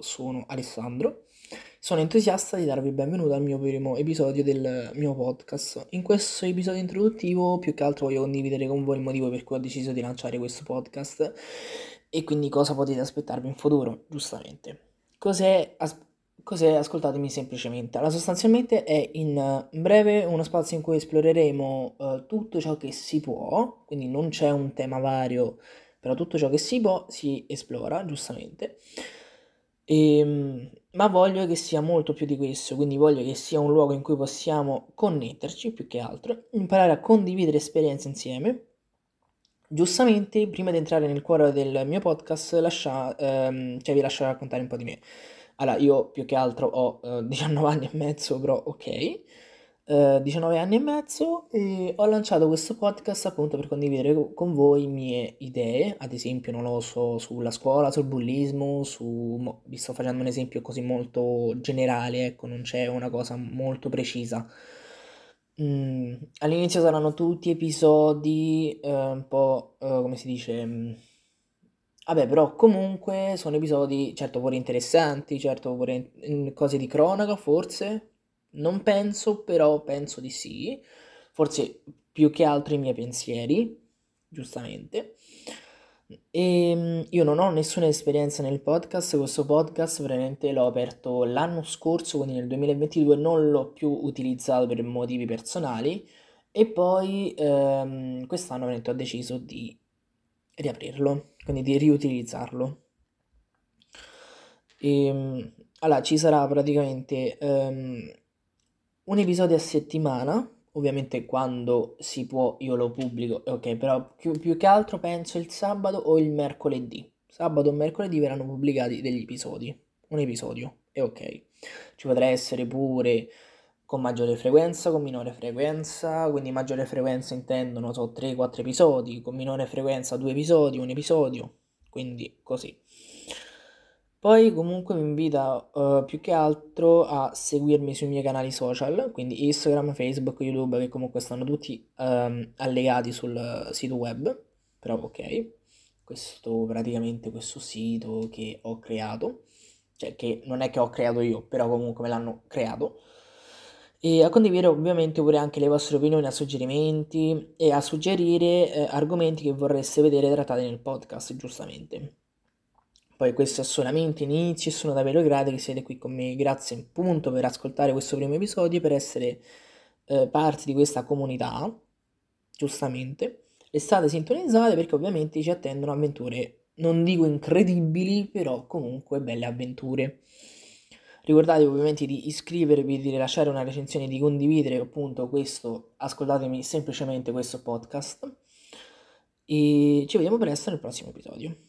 sono Alessandro, sono entusiasta di darvi il benvenuto al mio primo episodio del mio podcast. In questo episodio introduttivo più che altro voglio condividere con voi il motivo per cui ho deciso di lanciare questo podcast e quindi cosa potete aspettarvi in futuro, giustamente. Cos'è, as- cos'è ascoltatemi semplicemente. Allora, sostanzialmente è in breve uno spazio in cui esploreremo uh, tutto ciò che si può, quindi non c'è un tema vario però tutto ciò che si può si esplora, giustamente. E, ehm, ma voglio che sia molto più di questo, quindi voglio che sia un luogo in cui possiamo connetterci più che altro, imparare a condividere esperienze insieme. Giustamente, prima di entrare nel cuore del mio podcast, lascia, ehm, cioè vi lascio raccontare un po' di me. Allora, io più che altro ho eh, 19 anni e mezzo, però ok. 19 eh, anni e mezzo e ho lanciato questo podcast appunto per condividere con voi mie idee, ad esempio, non lo so, sulla scuola, sul bullismo, su... vi sto facendo un esempio così molto generale, ecco, non c'è una cosa molto precisa. Mm, all'inizio saranno tutti episodi eh, un po', eh, come si dice... Mm, vabbè, però comunque sono episodi, certo, pure interessanti, certo, pure in- cose di cronaca, forse, non penso, però penso di sì. Forse più che altro i miei pensieri, giustamente. E ehm, io non ho nessuna esperienza nel podcast, questo podcast veramente l'ho aperto l'anno scorso, quindi nel 2022 non l'ho più utilizzato per motivi personali e poi ehm, quest'anno ho deciso di riaprirlo, quindi di riutilizzarlo. E, ehm, allora, ci sarà praticamente ehm, un episodio a settimana, ovviamente quando si può io lo pubblico, ok, però più, più che altro penso il sabato o il mercoledì. Sabato o mercoledì verranno pubblicati degli episodi, un episodio, e ok. Ci potrà essere pure con maggiore frequenza, con minore frequenza, quindi maggiore frequenza intendo, non so, 3-4 episodi, con minore frequenza 2 episodi, un episodio, quindi così. Poi comunque mi invita uh, più che altro a seguirmi sui miei canali social, quindi Instagram, Facebook, YouTube, che comunque stanno tutti um, allegati sul sito web, però ok, questo praticamente questo sito che ho creato, cioè che non è che ho creato io, però comunque me l'hanno creato, e a condividere ovviamente pure anche le vostre opinioni, a suggerimenti e a suggerire eh, argomenti che vorreste vedere trattati nel podcast, giustamente. Poi questo è solamente inizio e sono davvero grato che siete qui con me. Grazie appunto per ascoltare questo primo episodio, per essere eh, parte di questa comunità, giustamente. Restate sintonizzate perché ovviamente ci attendono avventure, non dico incredibili, però comunque belle avventure. Ricordatevi ovviamente di iscrivervi, di lasciare una recensione, di condividere appunto questo, ascoltatemi semplicemente questo podcast. E ci vediamo presto nel prossimo episodio.